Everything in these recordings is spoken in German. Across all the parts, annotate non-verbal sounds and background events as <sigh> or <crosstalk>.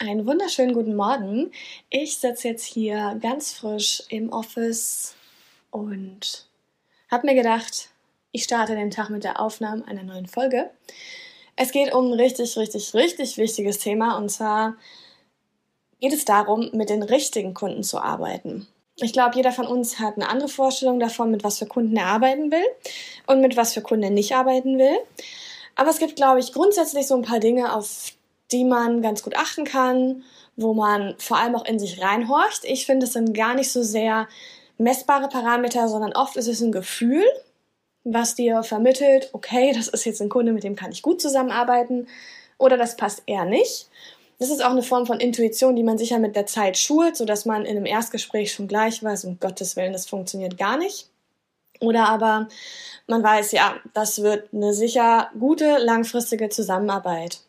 Einen wunderschönen guten Morgen. Ich sitze jetzt hier ganz frisch im Office und habe mir gedacht, ich starte den Tag mit der Aufnahme einer neuen Folge. Es geht um ein richtig, richtig, richtig wichtiges Thema und zwar geht es darum, mit den richtigen Kunden zu arbeiten. Ich glaube, jeder von uns hat eine andere Vorstellung davon, mit was für Kunden er arbeiten will und mit was für Kunden er nicht arbeiten will. Aber es gibt, glaube ich, grundsätzlich so ein paar Dinge, auf die man ganz gut achten kann, wo man vor allem auch in sich reinhorcht. Ich finde, es sind gar nicht so sehr messbare Parameter, sondern oft ist es ein Gefühl, was dir vermittelt, okay, <laughs> das ist jetzt ein Kunde, mit dem kann ich gut zusammenarbeiten oder das passt eher nicht. Das ist auch eine Form von Intuition, die man sicher mit der Zeit schult, sodass man in einem Erstgespräch schon gleich weiß, um Gottes Willen, das funktioniert gar nicht. Oder aber man weiß, ja, das wird eine sicher gute, langfristige Zusammenarbeit.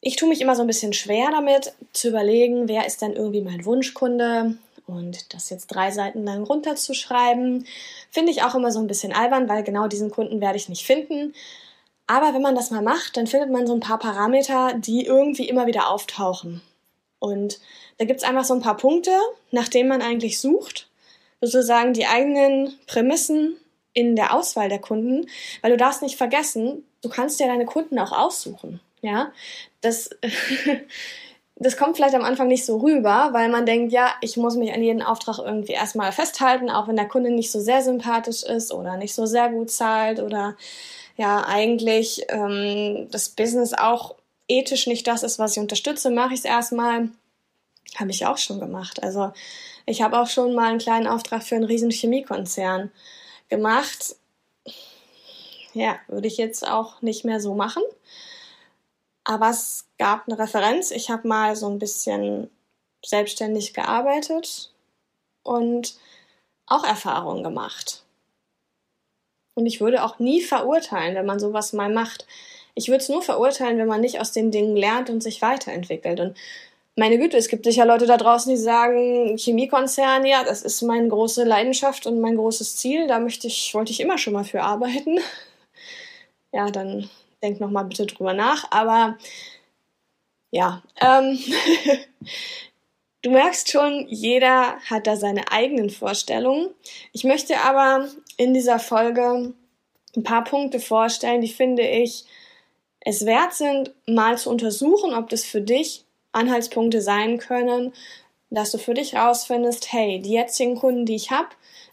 Ich tue mich immer so ein bisschen schwer damit, zu überlegen, wer ist denn irgendwie mein Wunschkunde und das jetzt drei Seiten lang runterzuschreiben, finde ich auch immer so ein bisschen albern, weil genau diesen Kunden werde ich nicht finden. Aber wenn man das mal macht, dann findet man so ein paar Parameter, die irgendwie immer wieder auftauchen. Und da gibt es einfach so ein paar Punkte, nach denen man eigentlich sucht, sozusagen die eigenen Prämissen in der Auswahl der Kunden, weil du darfst nicht vergessen, du kannst ja deine Kunden auch aussuchen. Ja, das, <laughs> das kommt vielleicht am Anfang nicht so rüber, weil man denkt, ja, ich muss mich an jeden Auftrag irgendwie erstmal festhalten, auch wenn der Kunde nicht so sehr sympathisch ist oder nicht so sehr gut zahlt oder ja, eigentlich ähm, das Business auch ethisch nicht das ist, was ich unterstütze, mache ich es erstmal. Habe ich auch schon gemacht. Also ich habe auch schon mal einen kleinen Auftrag für einen riesen Chemiekonzern gemacht. Ja, würde ich jetzt auch nicht mehr so machen. Aber es gab eine Referenz. Ich habe mal so ein bisschen selbstständig gearbeitet und auch Erfahrungen gemacht. Und ich würde auch nie verurteilen, wenn man sowas mal macht. Ich würde es nur verurteilen, wenn man nicht aus den Dingen lernt und sich weiterentwickelt. Und meine Güte, es gibt sicher Leute da draußen, die sagen, Chemiekonzern, ja, das ist meine große Leidenschaft und mein großes Ziel. Da möchte ich, wollte ich immer schon mal für arbeiten. <laughs> Ja, dann denk noch mal bitte drüber nach. Aber ja, ähm, <laughs> du merkst schon, jeder hat da seine eigenen Vorstellungen. Ich möchte aber in dieser Folge ein paar Punkte vorstellen, die finde ich es wert sind, mal zu untersuchen, ob das für dich Anhaltspunkte sein können, dass du für dich rausfindest, hey, die jetzigen Kunden, die ich habe,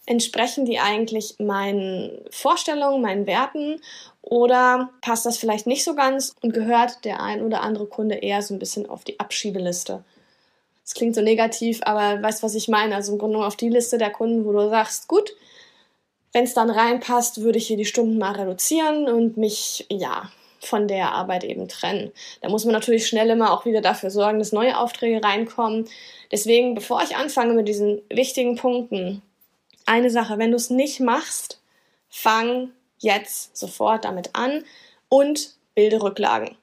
entsprechen die eigentlich meinen Vorstellungen, meinen Werten oder passt das vielleicht nicht so ganz und gehört der ein oder andere Kunde eher so ein bisschen auf die Abschiebeliste? Das klingt so negativ, aber weißt was ich meine? Also im Grunde auf die Liste der Kunden, wo du sagst, gut, wenn es dann reinpasst, würde ich hier die Stunden mal reduzieren und mich, ja, von der Arbeit eben trennen. Da muss man natürlich schnell immer auch wieder dafür sorgen, dass neue Aufträge reinkommen. Deswegen, bevor ich anfange mit diesen wichtigen Punkten, eine Sache, wenn du es nicht machst, fang jetzt sofort damit an und bilde Rücklagen.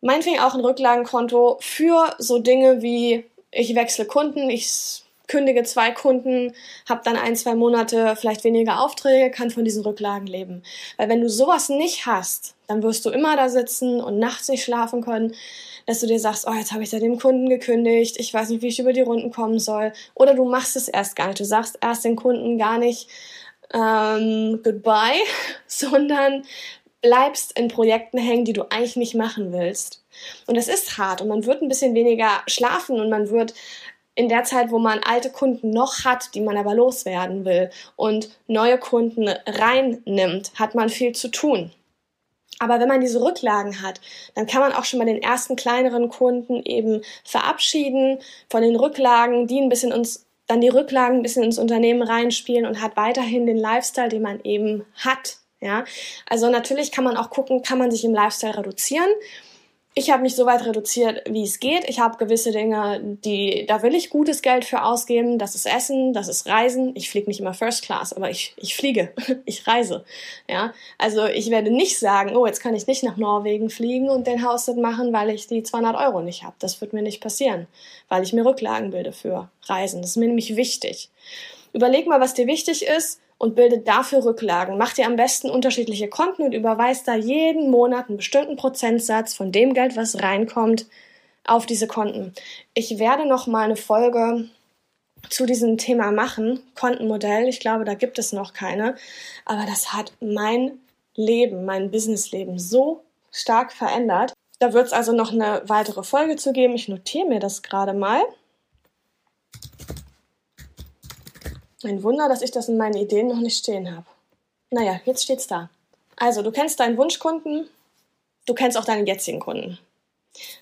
Meinetwegen auch ein Rücklagenkonto für so Dinge wie ich wechsle Kunden, ich kündige zwei Kunden, habe dann ein, zwei Monate vielleicht weniger Aufträge, kann von diesen Rücklagen leben. Weil wenn du sowas nicht hast, dann wirst du immer da sitzen und nachts nicht schlafen können dass du dir sagst, oh, jetzt habe ich ja dem Kunden gekündigt, ich weiß nicht, wie ich über die Runden kommen soll. Oder du machst es erst gar nicht. Du sagst erst den Kunden gar nicht ähm, goodbye, <laughs> sondern bleibst in Projekten hängen, die du eigentlich nicht machen willst. Und das ist hart und man wird ein bisschen weniger schlafen und man wird in der Zeit, wo man alte Kunden noch hat, die man aber loswerden will und neue Kunden reinnimmt, hat man viel zu tun. Aber wenn man diese Rücklagen hat, dann kann man auch schon mal den ersten kleineren Kunden eben verabschieden von den Rücklagen, die ein bisschen uns dann die Rücklagen ein bisschen ins Unternehmen reinspielen und hat weiterhin den Lifestyle, den man eben hat. Ja, also natürlich kann man auch gucken, kann man sich im Lifestyle reduzieren ich habe mich so weit reduziert, wie es geht. Ich habe gewisse Dinge, die da will ich gutes Geld für ausgeben. Das ist Essen, das ist Reisen. Ich fliege nicht immer First Class, aber ich, ich fliege, <laughs> ich reise. Ja, also ich werde nicht sagen, oh, jetzt kann ich nicht nach Norwegen fliegen und den Haussit machen, weil ich die 200 Euro nicht habe. Das wird mir nicht passieren, weil ich mir Rücklagen bilde für Reisen. Das ist mir nämlich wichtig. Überleg mal, was dir wichtig ist und bildet dafür Rücklagen. Mach dir am besten unterschiedliche Konten und überweist da jeden Monat einen bestimmten Prozentsatz von dem Geld, was reinkommt, auf diese Konten. Ich werde noch mal eine Folge zu diesem Thema machen, Kontenmodell. Ich glaube, da gibt es noch keine, aber das hat mein Leben, mein Businessleben so stark verändert. Da wird es also noch eine weitere Folge zu geben. Ich notiere mir das gerade mal. Ein Wunder, dass ich das in meinen Ideen noch nicht stehen habe. Naja, jetzt steht's da. Also, du kennst deinen Wunschkunden, du kennst auch deinen jetzigen Kunden.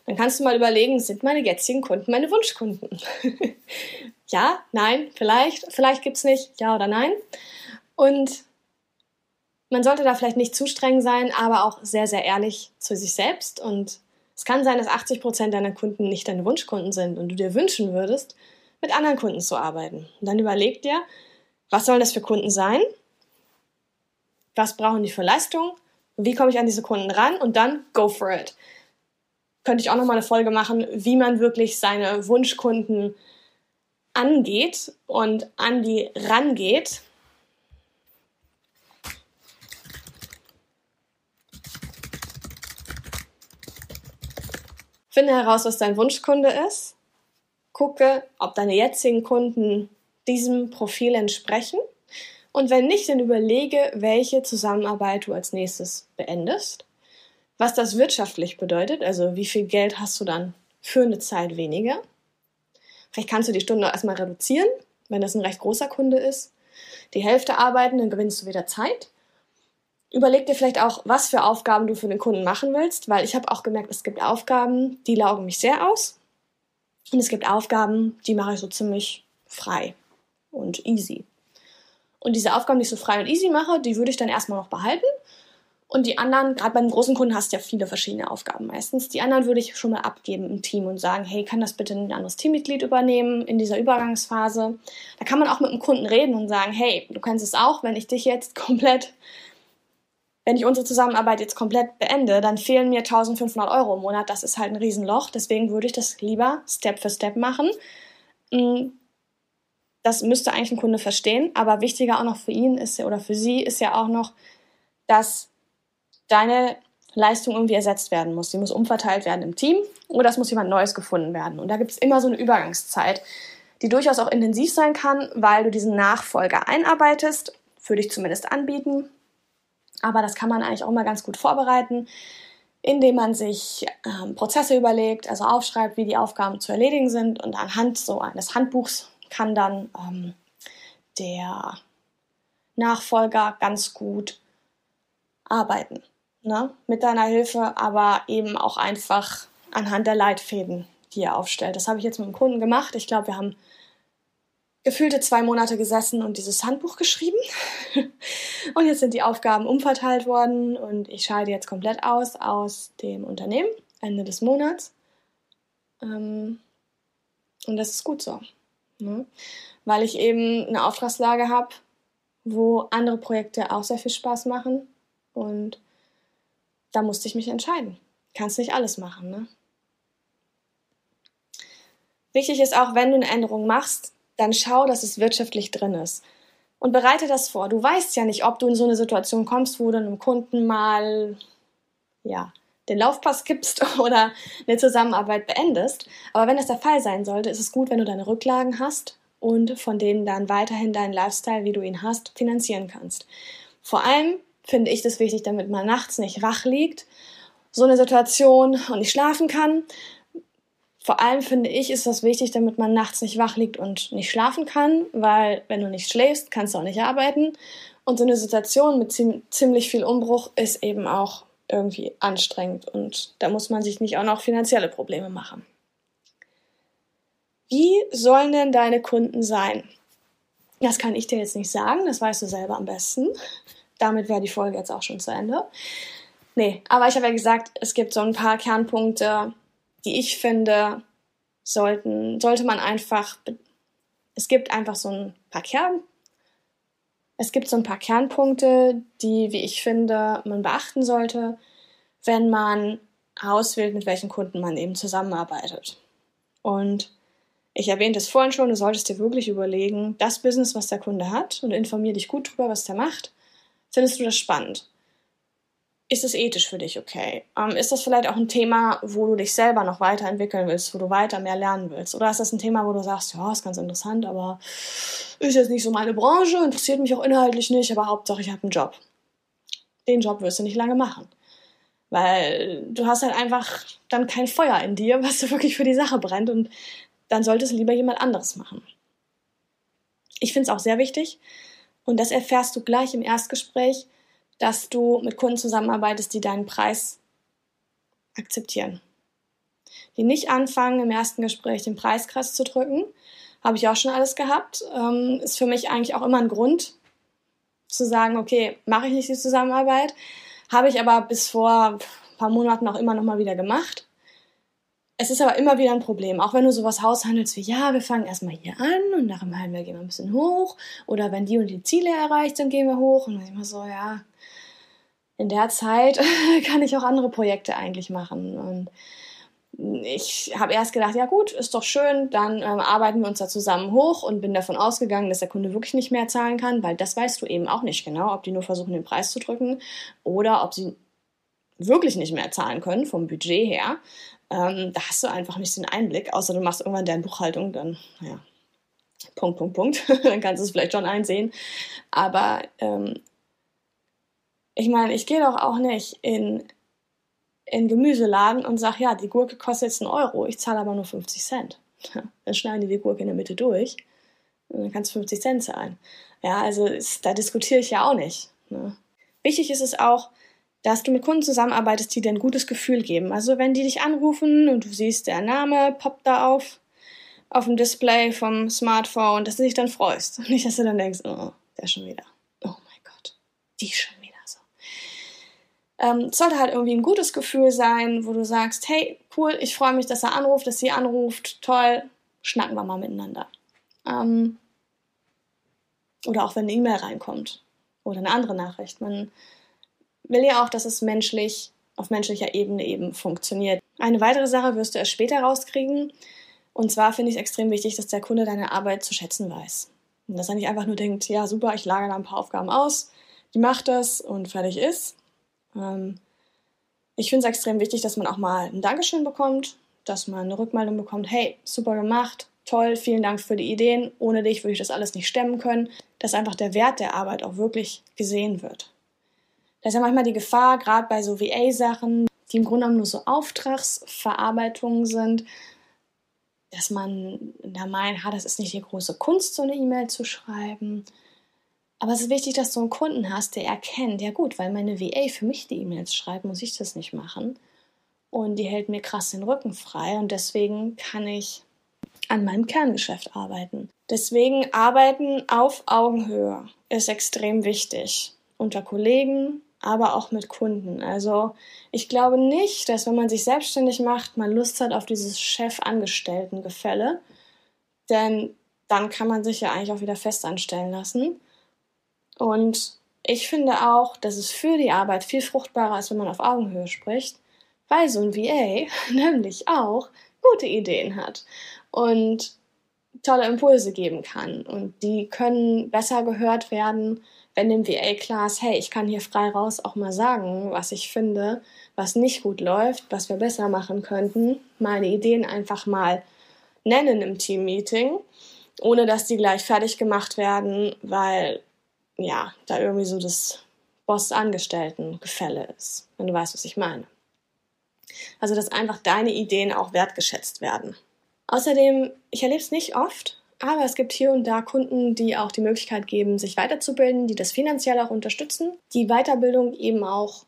Dann kannst du mal überlegen, sind meine jetzigen Kunden meine Wunschkunden? <laughs> ja, nein, vielleicht, vielleicht gibt's nicht, ja oder nein. Und man sollte da vielleicht nicht zu streng sein, aber auch sehr, sehr ehrlich zu sich selbst. Und es kann sein, dass 80 Prozent deiner Kunden nicht deine Wunschkunden sind und du dir wünschen würdest, mit anderen Kunden zu arbeiten. Und dann überleg dir, was sollen das für Kunden sein? Was brauchen die für Leistung? Wie komme ich an diese Kunden ran? Und dann go for it. Könnte ich auch nochmal eine Folge machen, wie man wirklich seine Wunschkunden angeht und an die rangeht. Finde heraus, was dein Wunschkunde ist. Gucke, ob deine jetzigen Kunden diesem Profil entsprechen. Und wenn nicht, dann überlege, welche Zusammenarbeit du als nächstes beendest. Was das wirtschaftlich bedeutet, also wie viel Geld hast du dann für eine Zeit weniger. Vielleicht kannst du die Stunde erstmal reduzieren, wenn das ein recht großer Kunde ist. Die Hälfte arbeiten, dann gewinnst du wieder Zeit. Überleg dir vielleicht auch, was für Aufgaben du für den Kunden machen willst, weil ich habe auch gemerkt, es gibt Aufgaben, die laugen mich sehr aus. Und es gibt Aufgaben, die mache ich so ziemlich frei und easy. Und diese Aufgaben, die ich so frei und easy mache, die würde ich dann erstmal noch behalten. Und die anderen, gerade beim großen Kunden hast du ja viele verschiedene Aufgaben meistens. Die anderen würde ich schon mal abgeben im Team und sagen, hey, kann das bitte ein anderes Teammitglied übernehmen in dieser Übergangsphase? Da kann man auch mit dem Kunden reden und sagen, hey, du kannst es auch, wenn ich dich jetzt <laughs> komplett wenn ich unsere Zusammenarbeit jetzt komplett beende, dann fehlen mir 1500 Euro im Monat. Das ist halt ein Riesenloch. Deswegen würde ich das lieber Step für Step machen. Mm, das müsste eigentlich ein Kunde verstehen. Aber wichtiger auch noch für ihn ist oder für sie ist ja auch noch, dass deine Leistung irgendwie ersetzt werden muss. Sie muss umverteilt werden im Team oder es muss jemand Neues gefunden werden. Und da gibt es immer so eine Übergangszeit, die durchaus auch intensiv sein kann, weil du diesen Nachfolger einarbeitest, für dich zumindest anbieten aber das kann man eigentlich auch mal ganz gut vorbereiten, indem man sich ähm, Prozesse überlegt, also aufschreibt, wie die Aufgaben zu erledigen sind und anhand so eines Handbuchs kann dann ähm, der Nachfolger ganz gut arbeiten. Ne? Mit deiner Hilfe, aber eben auch einfach anhand der Leitfäden, die er aufstellt. Das habe ich jetzt mit dem Kunden gemacht. Ich glaube, wir haben gefühlte zwei Monate gesessen und dieses Handbuch geschrieben. <laughs> und jetzt sind die Aufgaben umverteilt worden und ich scheide jetzt komplett aus aus dem Unternehmen Ende des Monats. Ähm, und das ist gut so. Ne? Weil ich eben eine Auftragslage habe, wo andere Projekte auch sehr viel Spaß machen. Und da musste ich mich entscheiden. Kannst nicht alles machen, ne? Wichtig ist auch, wenn du eine Änderung machst, dann schau, dass es wirtschaftlich drin ist. Und bereite das vor. Du weißt ja nicht, ob du in so eine Situation kommst, wo du einem Kunden mal, ja, den Laufpass gibst <laughs> oder eine Zusammenarbeit beendest. Aber wenn das der Fall sein sollte, ist es gut, wenn du deine Rücklagen hast und von denen dann weiterhin deinen Lifestyle, wie du ihn hast, finanzieren kannst. Vor allem finde ich das wichtig, damit man nachts nicht wach liegt, so eine Situation und nicht schlafen kann, vor allem finde ich, ist das wichtig, damit man nachts nicht wach liegt und nicht schlafen kann, weil wenn du nicht schläfst, kannst du auch nicht arbeiten. Und so eine Situation mit ziemlich viel Umbruch ist eben auch irgendwie anstrengend und da muss man sich nicht auch noch finanzielle Probleme machen. Wie sollen denn deine Kunden sein? Das kann ich dir jetzt nicht sagen, das weißt du selber am besten. Damit wäre die Folge jetzt auch schon zu Ende. Nee, aber ich habe ja gesagt, es gibt so ein paar Kernpunkte, die ich finde, sollten, sollte man einfach, es gibt einfach so ein paar Kern, es gibt so ein paar Kernpunkte, die, wie ich finde, man beachten sollte, wenn man auswählt, mit welchen Kunden man eben zusammenarbeitet. Und ich erwähnte es vorhin schon, du solltest dir wirklich überlegen, das Business, was der Kunde hat, und informier dich gut drüber, was der macht, findest du das spannend? Ist es ethisch für dich okay? Ähm, ist das vielleicht auch ein Thema, wo du dich selber noch weiterentwickeln willst, wo du weiter mehr lernen willst? Oder ist das ein Thema, wo du sagst, ja, ist ganz interessant, aber ist jetzt nicht so meine Branche, interessiert mich auch inhaltlich nicht, aber Hauptsache ich habe einen Job. Den Job wirst du nicht lange machen. Weil du hast halt einfach dann kein Feuer in dir, was so <laughs> wirklich für die Sache brennt und dann solltest du lieber jemand anderes machen. Ich finde es auch sehr wichtig und das erfährst du gleich im Erstgespräch, dass du mit Kunden zusammenarbeitest, die deinen Preis akzeptieren. Die nicht anfangen, im ersten Gespräch den Preis krass zu drücken. Habe ich auch schon alles gehabt. Ähm, ist für mich eigentlich auch immer ein Grund zu sagen, okay, mache ich nicht die Zusammenarbeit. Habe ich aber bis vor ein paar Monaten auch immer noch mal wieder gemacht. Es ist aber immer wieder ein Problem, auch wenn du sowas haushandelst wie, ja, wir fangen erstmal hier an und nach einem halben gehen wir ein bisschen hoch. Oder wenn die und die Ziele erreicht sind, gehen wir hoch. Und dann immer so, ja, in der Zeit <laughs> kann ich auch andere Projekte eigentlich machen. Und ich habe erst gedacht, ja gut, ist doch schön, dann ähm, arbeiten wir uns da zusammen hoch und bin davon ausgegangen, dass der Kunde wirklich nicht mehr zahlen kann, weil das weißt du eben auch nicht genau, ob die nur versuchen, den Preis zu drücken oder ob sie wirklich nicht mehr zahlen können vom Budget her. Ähm, da hast du einfach nicht den Einblick, außer du machst irgendwann deren Buchhaltung, dann, ja, Punkt, Punkt, Punkt, <laughs> dann kannst du es vielleicht schon einsehen. Aber ähm, ich meine, ich gehe doch auch nicht in, in Gemüseladen und sage, ja, die Gurke kostet jetzt einen Euro, ich zahle aber nur 50 Cent. <laughs> Dann schneiden die die Gurke in der Mitte durch und dann kannst du 50 Cent zahlen. Ja, also ist, da diskutiere ich ja auch nicht. Ne? Wichtig ist es auch, dass du mit Kunden zusammenarbeitest, die dir ein gutes Gefühl geben. Also wenn die dich anrufen und du siehst, der Name poppt da auf, auf dem Display vom Smartphone, dass du dich dann freust. Und nicht, dass du dann denkst, oh, der schon wieder. Oh mein Gott, die schon wieder. Ähm, sollte halt irgendwie ein gutes Gefühl sein, wo du sagst, hey, cool, ich freue mich, dass er anruft, dass sie anruft, toll, schnacken wir mal miteinander. Ähm, oder auch wenn eine E-Mail reinkommt oder eine andere Nachricht. Man will ja auch, dass es menschlich, auf menschlicher Ebene eben funktioniert. Eine weitere Sache wirst du erst später rauskriegen. Und zwar finde ich es extrem wichtig, dass der Kunde deine Arbeit zu schätzen weiß. Und dass er nicht einfach nur denkt, ja super, ich lagere da ein paar Aufgaben aus, die macht das und fertig ist. Ähm, ich finde es extrem wichtig, dass man auch mal ein Dankeschön bekommt, dass man eine Rückmeldung bekommt, hey, super gemacht, toll, vielen Dank für die Ideen, ohne dich würde ich das alles nicht stemmen können, dass einfach der Wert der Arbeit auch wirklich gesehen wird. Da ist ja manchmal die Gefahr, gerade bei so VA-Sachen, die im Grunde genommen nur so Auftragsverarbeitungen sind, dass man da meint, ha, das ist nicht die große Kunst, so eine E-Mail zu schreiben. Aber es ist wichtig, dass du einen Kunden hast, der erkennt, ja gut, weil meine VA für mich die E-Mails schreibt, muss ich das nicht machen. Und die hält mir krass den Rücken frei und deswegen kann ich an meinem Kerngeschäft arbeiten. Deswegen arbeiten auf Augenhöhe ist extrem wichtig. Unter Kollegen, aber auch mit Kunden. Also ich glaube nicht, dass wenn man sich selbstständig macht, man Lust hat auf dieses Chef-Angestellten-Gefälle, denn dann kann man sich ja eigentlich auch wieder festanstellen lassen. Und ich finde auch, dass es für die Arbeit viel fruchtbarer ist, wenn man auf Augenhöhe spricht, weil so ein VA <laughs> nämlich auch gute Ideen hat und tolle Impulse geben kann. Und die können besser gehört werden, wenn dem VA klar ist, hey, ich kann hier frei raus auch mal sagen, was ich finde, was nicht gut läuft, was wir besser machen könnten, meine Ideen einfach mal nennen im Teammeeting, ohne dass die gleich fertig gemacht werden, weil ja, da irgendwie so das Boss-Angestellten-Gefälle ist, wenn du weißt, was ich meine. Also, dass einfach deine Ideen auch wertgeschätzt werden. Außerdem, ich erlebe es nicht oft, aber es gibt hier und da Kunden, die auch die Möglichkeit geben, sich weiterzubilden, die das finanziell auch unterstützen, die Weiterbildung eben auch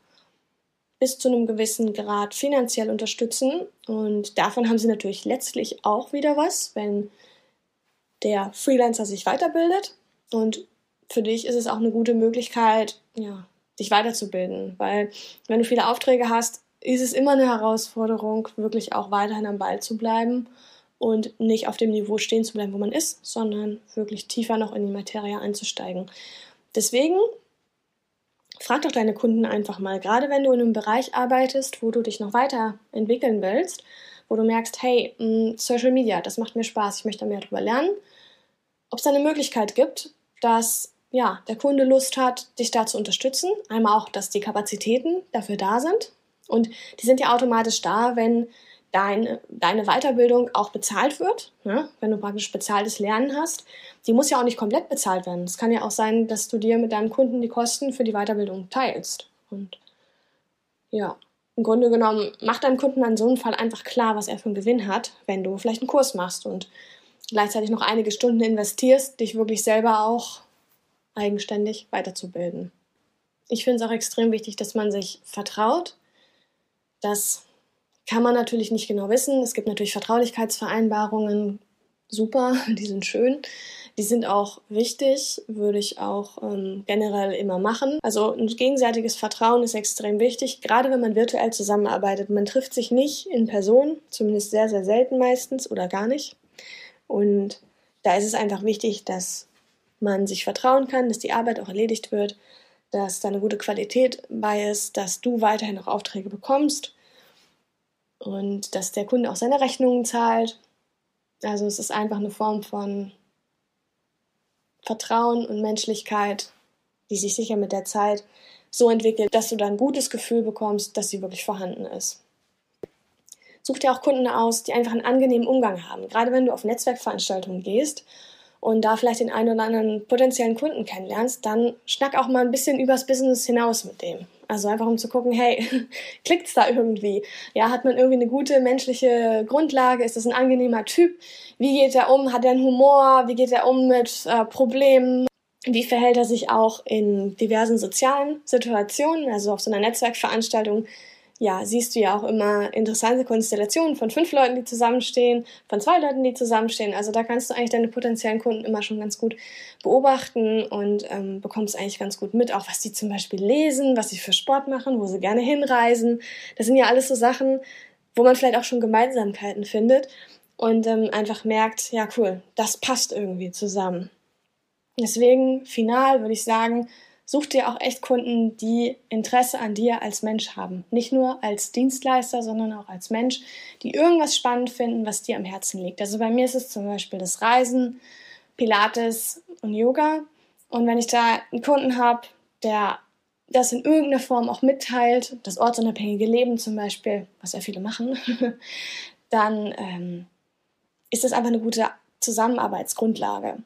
bis zu einem gewissen Grad finanziell unterstützen. Und davon haben sie natürlich letztlich auch wieder was, wenn der Freelancer sich weiterbildet. Und für dich ist es auch eine gute Möglichkeit, ja, dich weiterzubilden. Weil wenn du viele Aufträge hast, ist es immer eine Herausforderung, wirklich auch weiterhin am Ball zu bleiben und nicht auf dem Niveau stehen zu bleiben, wo man ist, sondern wirklich tiefer noch in die Materie einzusteigen. Deswegen frag doch deine Kunden einfach mal, gerade wenn du in einem Bereich arbeitest, wo du dich noch weiterentwickeln willst, wo du merkst, hey, mm, Social Media, das macht mir Spaß, ich möchte mehr darüber lernen, ob es da eine Möglichkeit gibt, dass ja, der Kunde Lust hat, dich da zu unterstützen. Einmal auch, dass die Kapazitäten dafür da sind. Und die sind ja automatisch da, wenn dein, deine Weiterbildung auch bezahlt wird, ne? wenn du praktisch bezahltes Lernen hast. Die muss ja auch nicht komplett bezahlt werden. Es kann ja auch sein, dass du dir mit deinem Kunden die Kosten für die Weiterbildung teilst. Und ja, im Grunde genommen macht deinem Kunden an so einem Fall einfach klar, was er für einen Gewinn hat, wenn du vielleicht einen Kurs machst und gleichzeitig noch einige Stunden investierst, dich wirklich selber auch eigenständig weiterzubilden. Ich finde es auch extrem wichtig, dass man sich vertraut. Das kann man natürlich nicht genau wissen. Es gibt natürlich Vertraulichkeitsvereinbarungen, super, <laughs> die sind schön. Die sind auch wichtig, würde ich auch ähm, generell immer machen. Also ein gegenseitiges Vertrauen ist extrem wichtig, gerade wenn man virtuell zusammenarbeitet. Man trifft sich nicht in Person, zumindest sehr, sehr selten meistens oder gar nicht. Und da ist es einfach wichtig, dass man sich vertrauen kann, dass die Arbeit auch erledigt wird, dass da eine gute Qualität bei ist, dass du weiterhin auch Aufträge bekommst und dass der Kunde auch seine Rechnungen zahlt. Also es ist einfach eine Form von Vertrauen und Menschlichkeit, die sich sicher mit der Zeit so entwickelt, dass du dann ein gutes Gefühl bekommst, dass sie wirklich vorhanden ist. Such dir auch Kunden aus, die einfach einen angenehmen Umgang haben. Gerade wenn du auf Netzwerkveranstaltungen gehst und da vielleicht den einen oder anderen potenziellen Kunden kennenlernst, dann schnack auch mal ein bisschen übers Business hinaus mit dem. Also einfach um zu gucken, hey, <laughs> klickt's da irgendwie? Ja, hat man irgendwie eine gute menschliche Grundlage? Ist das ein angenehmer Typ? Wie geht er um? Hat er einen Humor? Wie geht er um mit äh, Problemen? Wie verhält er sich auch in diversen sozialen Situationen? Also auf so einer Netzwerkveranstaltung ja, siehst du ja auch immer interessante Konstellationen von fünf Leuten, die zusammenstehen, von zwei Leuten, die zusammenstehen. Also da kannst du eigentlich deine potenziellen Kunden immer schon ganz gut beobachten und ähm, bekommst eigentlich ganz gut mit, auch was die zum Beispiel lesen, was sie für Sport machen, wo sie gerne hinreisen. Das sind ja alles so Sachen, wo man vielleicht auch schon Gemeinsamkeiten findet und ähm, einfach merkt, ja cool, das passt irgendwie zusammen. Deswegen, final würde ich sagen, Such dir auch echt Kunden, die Interesse an dir als Mensch haben. Nicht nur als Dienstleister, sondern auch als Mensch, die irgendwas spannend finden, was dir am Herzen liegt. Also bei mir ist es zum Beispiel das Reisen, Pilates und Yoga. Und wenn ich da einen Kunden habe, der das in irgendeiner Form auch mitteilt, das ortsunabhängige Leben zum Beispiel, was ja viele machen, <laughs> dann ähm, ist das einfach eine gute Zusammenarbeitsgrundlage.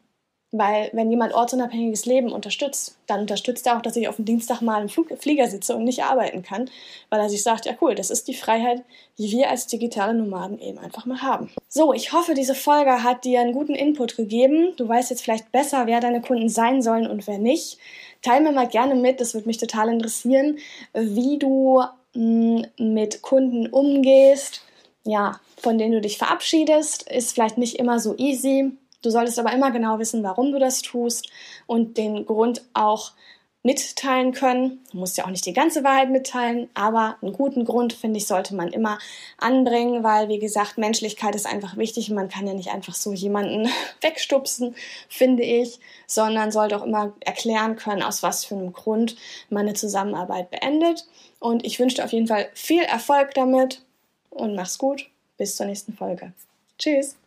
Weil wenn jemand ortsunabhängiges Leben unterstützt, dann unterstützt er auch, dass ich auf dem Dienstag mal im Flieger sitze und nicht arbeiten kann, weil er sich sagt, ja cool, das ist die Freiheit, die wir als digitale Nomaden eben einfach mal haben. So, ich hoffe, diese Folge hat dir einen guten Input gegeben. Du weißt jetzt vielleicht besser, wer deine Kunden sein sollen und wer nicht. Teil mir mal gerne mit, das würde mich total interessieren, wie du mh, mm, mit Kunden umgehst, ja, von denen du dich verabschiedest, ist vielleicht nicht immer so easy Du solltest aber immer genau wissen, warum du das tust und den Grund auch mitteilen können. Du musst ja auch nicht die ganze Wahrheit mitteilen, aber einen guten Grund, finde ich, sollte man immer anbringen, weil, wie gesagt, Menschlichkeit ist einfach wichtig. Man kann ja nicht einfach so jemanden <laughs> wegstupsen, finde ich, sondern sollte auch immer erklären können, aus was für einem Grund man eine Zusammenarbeit beendet. Und ich wünsche dir auf jeden Fall viel Erfolg damit und mach's gut. Bis zur nächsten Folge. Tschüss.